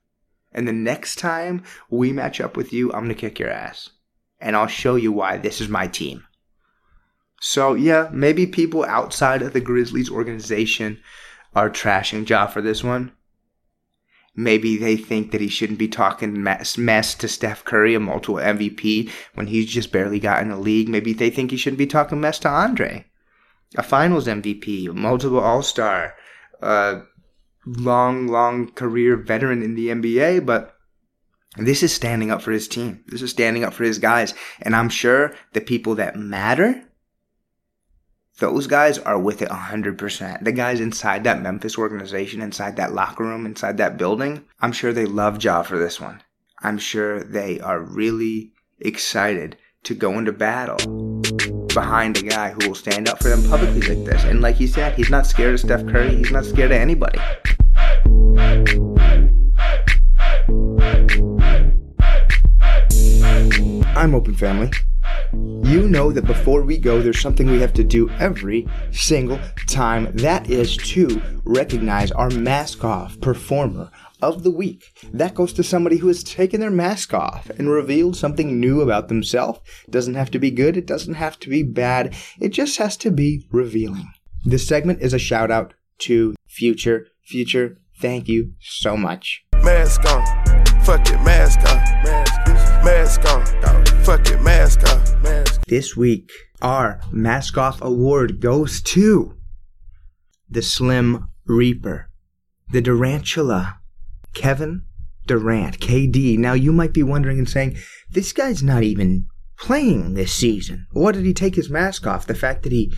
And the next time we match up with you, I'm gonna kick your ass. And I'll show you why this is my team. So yeah, maybe people outside of the Grizzlies organization are trashing Ja for this one. Maybe they think that he shouldn't be talking mess, mess to Steph Curry, a multiple MVP, when he's just barely got in the league. Maybe they think he shouldn't be talking mess to Andre, a finals MVP, a multiple All Star, a long, long career veteran in the NBA. But this is standing up for his team. This is standing up for his guys. And I'm sure the people that matter those guys are with it 100%. The guys inside that Memphis organization, inside that locker room, inside that building, I'm sure they love Ja for this one. I'm sure they are really excited to go into battle behind a guy who will stand up for them publicly like this. And like he said, he's not scared of Steph Curry. He's not scared of anybody. I'm Open Family you know that before we go, there's something we have to do every single time. That is to recognize our mask off performer of the week. That goes to somebody who has taken their mask off and revealed something new about themselves. Doesn't have to be good, it doesn't have to be bad, it just has to be revealing. This segment is a shout out to Future. Future, thank you so much. Mask on, fuck it, mask on, mask, on, fuck it, mask on, this week, our Mask Off Award goes to the Slim Reaper, the Durantula, Kevin Durant, KD. Now, you might be wondering and saying, this guy's not even playing this season. What did he take his mask off? The fact that he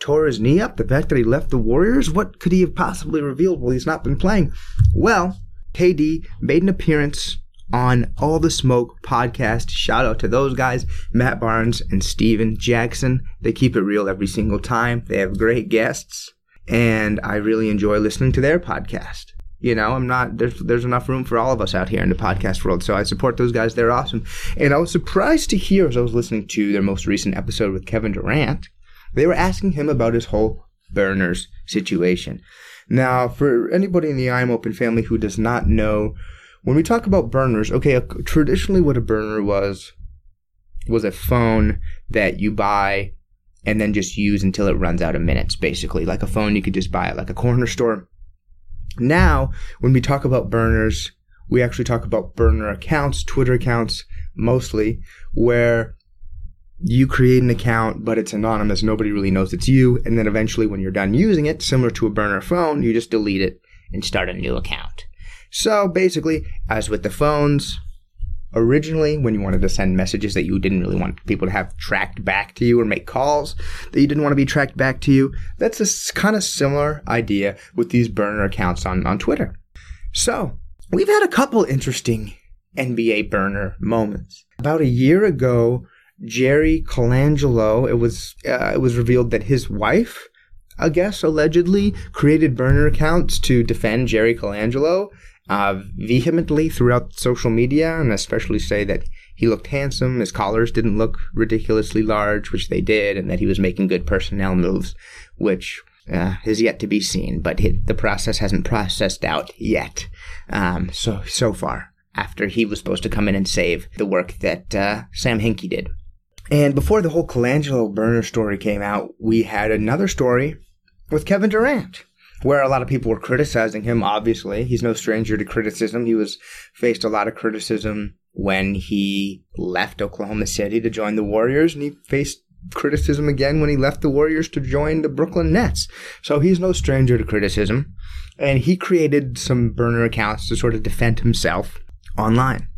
tore his knee up? The fact that he left the Warriors? What could he have possibly revealed while he's not been playing? Well, KD made an appearance on All the Smoke podcast. Shout out to those guys, Matt Barnes and Stephen Jackson. They keep it real every single time. They have great guests, and I really enjoy listening to their podcast. You know, I'm not there's there's enough room for all of us out here in the podcast world, so I support those guys. They're awesome, and I was surprised to hear as I was listening to their most recent episode with Kevin Durant, they were asking him about his whole burners situation. Now, for anybody in the I'm Open family who does not know when we talk about burners, okay, traditionally what a burner was was a phone that you buy and then just use until it runs out of minutes, basically. Like a phone you could just buy at like a corner store. Now, when we talk about burners, we actually talk about burner accounts, Twitter accounts mostly, where you create an account, but it's anonymous. Nobody really knows it's you. And then eventually, when you're done using it, similar to a burner phone, you just delete it and start a new account. So basically, as with the phones, originally when you wanted to send messages that you didn't really want people to have tracked back to you or make calls that you didn't want to be tracked back to you, that's a kind of similar idea with these burner accounts on, on Twitter. So we've had a couple interesting NBA burner moments. About a year ago, Jerry Colangelo, it was uh, it was revealed that his wife, I guess, allegedly created burner accounts to defend Jerry Colangelo uh, vehemently throughout social media, and especially say that he looked handsome, his collars didn't look ridiculously large, which they did, and that he was making good personnel moves, which uh, is yet to be seen. But it, the process hasn't processed out yet. Um, so so far, after he was supposed to come in and save the work that uh, Sam Hinkie did. And before the whole Colangelo burner story came out, we had another story with Kevin Durant where a lot of people were criticizing him. Obviously, he's no stranger to criticism. He was faced a lot of criticism when he left Oklahoma City to join the Warriors, and he faced criticism again when he left the Warriors to join the Brooklyn Nets. So he's no stranger to criticism. And he created some burner accounts to sort of defend himself online.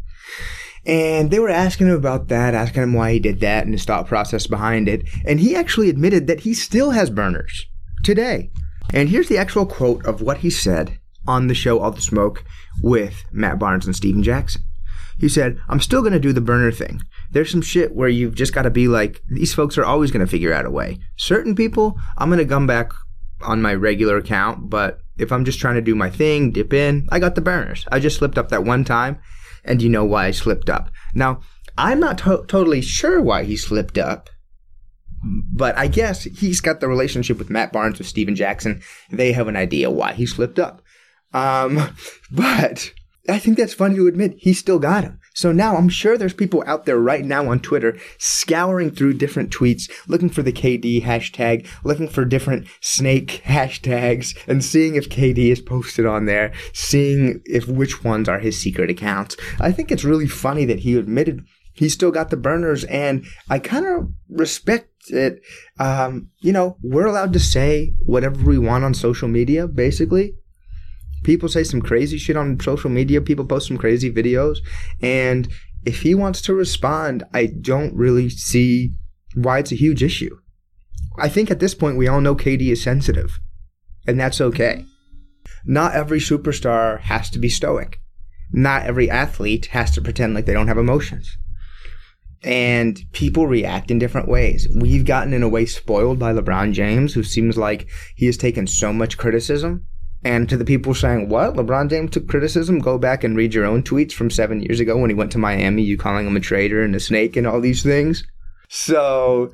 And they were asking him about that, asking him why he did that and his thought process behind it. And he actually admitted that he still has burners today. And here's the actual quote of what he said on the show All the Smoke with Matt Barnes and Stephen Jackson. He said, I'm still going to do the burner thing. There's some shit where you've just got to be like, these folks are always going to figure out a way. Certain people, I'm going to come back on my regular account, but if I'm just trying to do my thing, dip in, I got the burners. I just slipped up that one time, and you know why I slipped up. Now, I'm not to- totally sure why he slipped up, but I guess he's got the relationship with Matt Barnes with Stephen Jackson. They have an idea why he slipped up. Um, <laughs> but I think that's funny to admit. He still got him. So now I'm sure there's people out there right now on Twitter scouring through different tweets, looking for the KD hashtag, looking for different snake <laughs> hashtags, and seeing if KD is posted on there, seeing if which ones are his secret accounts. I think it's really funny that he admitted he still got the burners, and I kind of respect it. Um, you know, we're allowed to say whatever we want on social media, basically people say some crazy shit on social media. People post some crazy videos. And if he wants to respond, I don't really see why it's a huge issue. I think at this point, we all know KD is sensitive, and that's okay. Not every superstar has to be stoic. Not every athlete has to pretend like they don't have emotions. And people react in different ways. We've gotten in a way spoiled by LeBron James, who seems like he has taken so much criticism and to the people saying, what? LeBron James took criticism? Go back and read your own tweets from seven years ago when he went to Miami, you calling him a traitor and a snake and all these things. So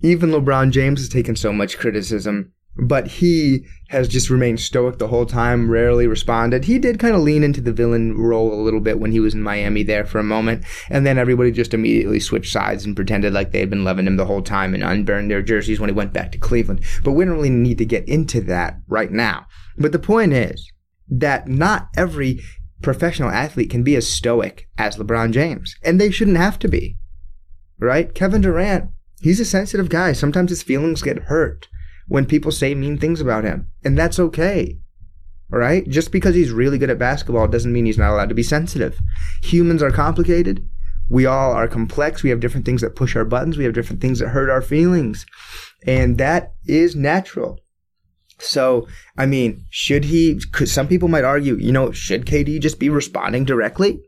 even LeBron James has taken so much criticism, but he has just remained stoic the whole time, rarely responded. He did kind of lean into the villain role a little bit when he was in Miami there for a moment, and then everybody just immediately switched sides and pretended like they had been loving him the whole time and unburned their jerseys when he went back to Cleveland. But we don't really need to get into that right now. But the point is that not every professional athlete can be as stoic as LeBron James, and they shouldn't have to be. Right? Kevin Durant, he's a sensitive guy. Sometimes his feelings get hurt when people say mean things about him, and that's okay. Right? Just because he's really good at basketball doesn't mean he's not allowed to be sensitive. Humans are complicated. We all are complex. We have different things that push our buttons. We have different things that hurt our feelings. And that is natural. So, I mean, should he? Because some people might argue, you know, should KD just be responding directly?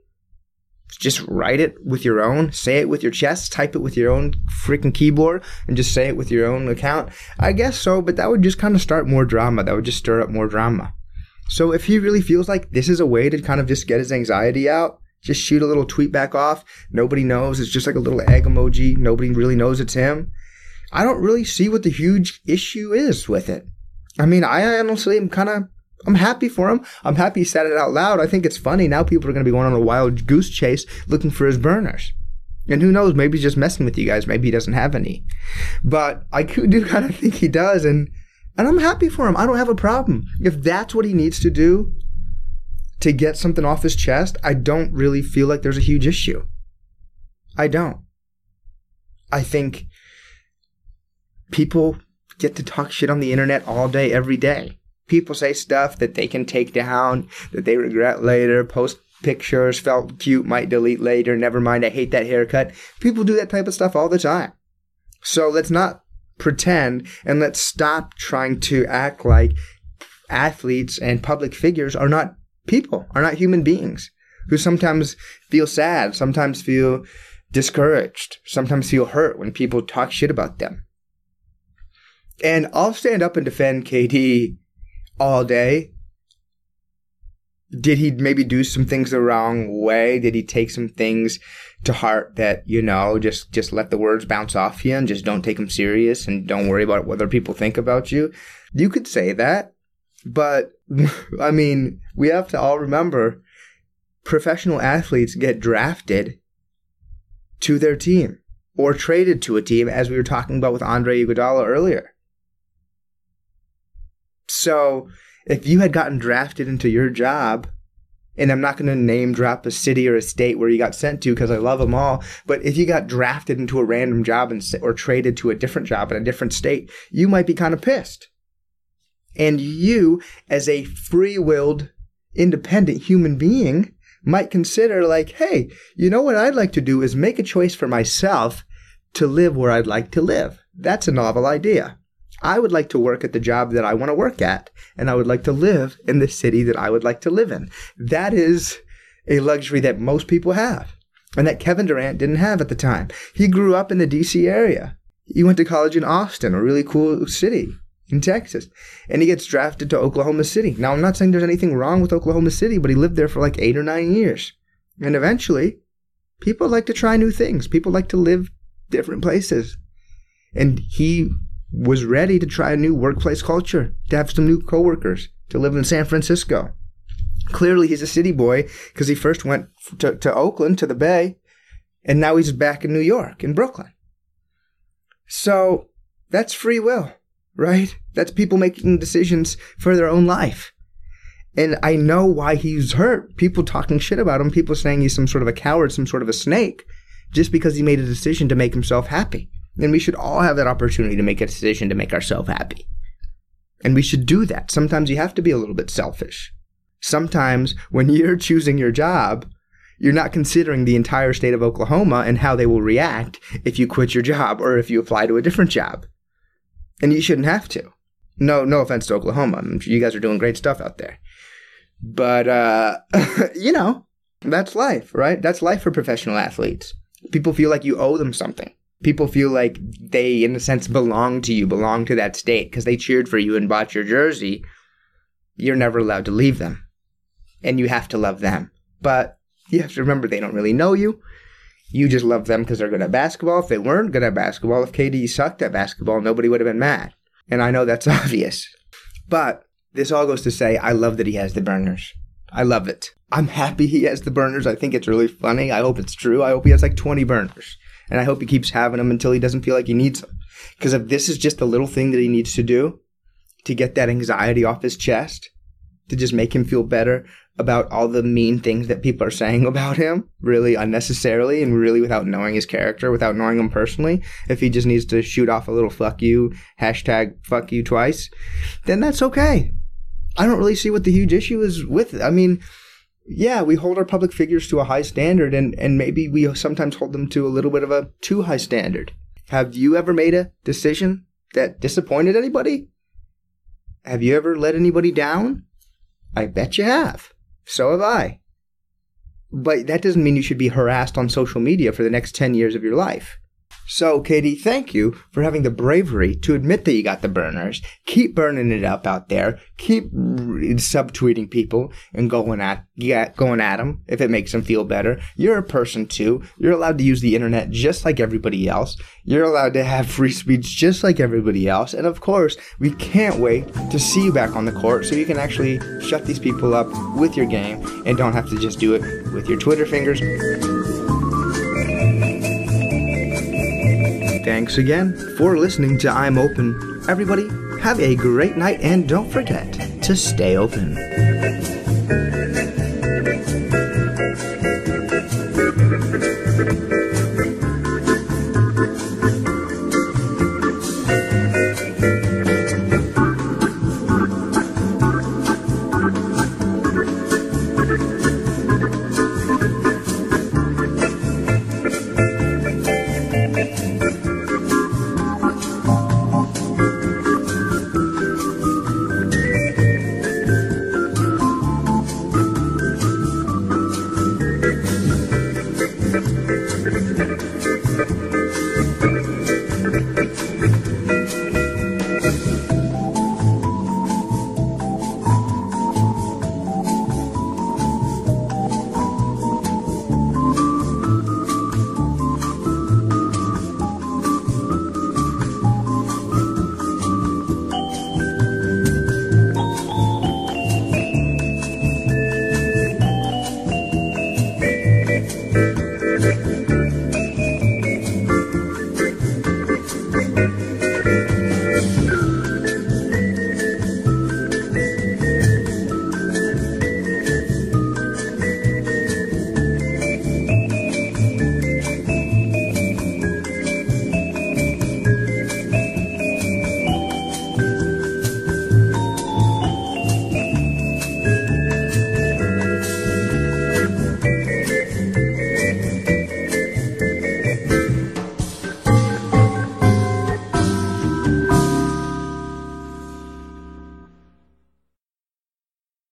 Just write it with your own, say it with your chest, type it with your own freaking keyboard, and just say it with your own account. I guess so, but that would just kind of start more drama. That would just stir up more drama. So, if he really feels like this is a way to kind of just get his anxiety out, just shoot a little tweet back off. Nobody knows. It's just like a little egg emoji. Nobody really knows it's him. I don't really see what the huge issue is with it. I mean, I honestly am kind of I'm happy for him. I'm happy he said it out loud. I think it's funny. Now people are going to be going on a wild goose chase looking for his burners. And who knows, maybe he's just messing with you guys. Maybe he doesn't have any. But I do <laughs> kind of think he does. And, and I'm happy for him. I don't have a problem. If that's what he needs to do to get something off his chest, I don't really feel like there's a huge issue. I don't. I think people get to talk shit on the internet all day, every day. People say stuff that they can take down, that they regret later, post pictures, felt cute, might delete later, never mind, I hate that haircut. People do that type of stuff all the time. So let's not pretend and let's stop trying to act like athletes and public figures are not people, are not human beings who sometimes feel sad, sometimes feel discouraged, sometimes feel hurt when people talk shit about them. And I'll stand up and defend KD all day. Did he maybe do some things the wrong way? Did he take some things to heart that, you know, just, just let the words bounce off you and just don't take them serious and don't worry about what other people think about you? You could say that. But, <laughs> I mean, we have to all remember professional athletes get drafted to their team or traded to a team, as we were talking about with Andre Iguodala earlier. So if you had gotten drafted into your job and I'm not going to name drop a city or a state where you got sent to because I love them all. But if you got drafted into a random job and, or traded to a different job in a different state, you might be kind of pissed. And you, as a free willed, independent human being, might consider, like, hey, you know what I'd like to do is make a choice for myself to live where I'd like to live. That's a novel idea. I would like to work at the job that I want to work at, and I would like to live in the city that I would like to live in. That is a luxury that most people have, and that Kevin Durant didn't have at the time. He grew up in the DC area. He went to college in Austin, a really cool city in Texas, and he gets drafted to Oklahoma City. Now, I'm not saying there's anything wrong with Oklahoma City, but he lived there for like eight or nine years. And eventually, people like to try new things. People like to live different places. And he was ready to try a new workplace culture, to have some new coworkers, to live in San Francisco. Clearly, he's a city boy because he first went to, to Oakland, to the Bay, and now he's back in New York, in Brooklyn. So that's free will, right? That's people making decisions for their own life. And I know why he's hurt. People talking shit about him, people saying he's some sort of a coward, some sort of a snake, just because he made a decision to make himself happy. And we should all have that opportunity to make a decision to make ourselves happy. And we should do that. Sometimes you have to be a little bit selfish. Sometimes when <laughs> you're choosing your job, you're not considering the entire state of Oklahoma and how they will react if you quit your job or if you apply to a different job. And you shouldn't have to. No, no offense to Oklahoma. you guys are doing great stuff out there. But, uh, <laughs> you know, that's life, right? That's life for professional athletes. People feel like you owe them something people feel like they, in a sense, belong to you, belong to that state because they cheered for you and bought your jersey. You're never allowed to leave them. And you have to love them. But you have to remember they don't really know you. You just love them because they're good at basketball. If they weren't good at basketball, if KD sucked at basketball, nobody would have been mad. And I know that's <laughs> obvious. But this all goes to say, I love that he has the burners. I love it. I'm happy he has the burners. I think it's really funny. I hope it's true. I hope he has like 20 burners and I hope he keeps having them until he doesn't feel like he needs them. Because if this is just a little thing that he needs to do to get that anxiety off his chest, to just make him feel better about all the mean things that people are saying <laughs> about him, really unnecessarily and really without knowing his character, without knowing him personally, if he just needs to shoot off a little fuck you, hashtag fuck you twice, then that's okay. I don't really see what the huge issue is with it. I mean, yeah, we hold our public figures to a high standard and, and maybe we sometimes hold them to a little bit of a too high standard. Have you ever made a decision that disappointed anybody? Have you ever let anybody down? I bet you have. So have I. But that doesn't mean you should be harassed on social media for the next 10 years of your life. So, KD, thank you for having the bravery to admit that you got the burners. Keep burning it up out there. Keep subtweeting people and going at yeah, going at them if it makes them feel better. You're a person too. You're allowed to use the internet just like everybody else. You're allowed to have free speech just like everybody else. And of course, we can't wait to see you back on the court so you can actually shut these people up with your game and don't have to just do it with your Twitter fingers. Thanks again for listening to I'm Open. Everybody, have a great night and don't forget to stay open.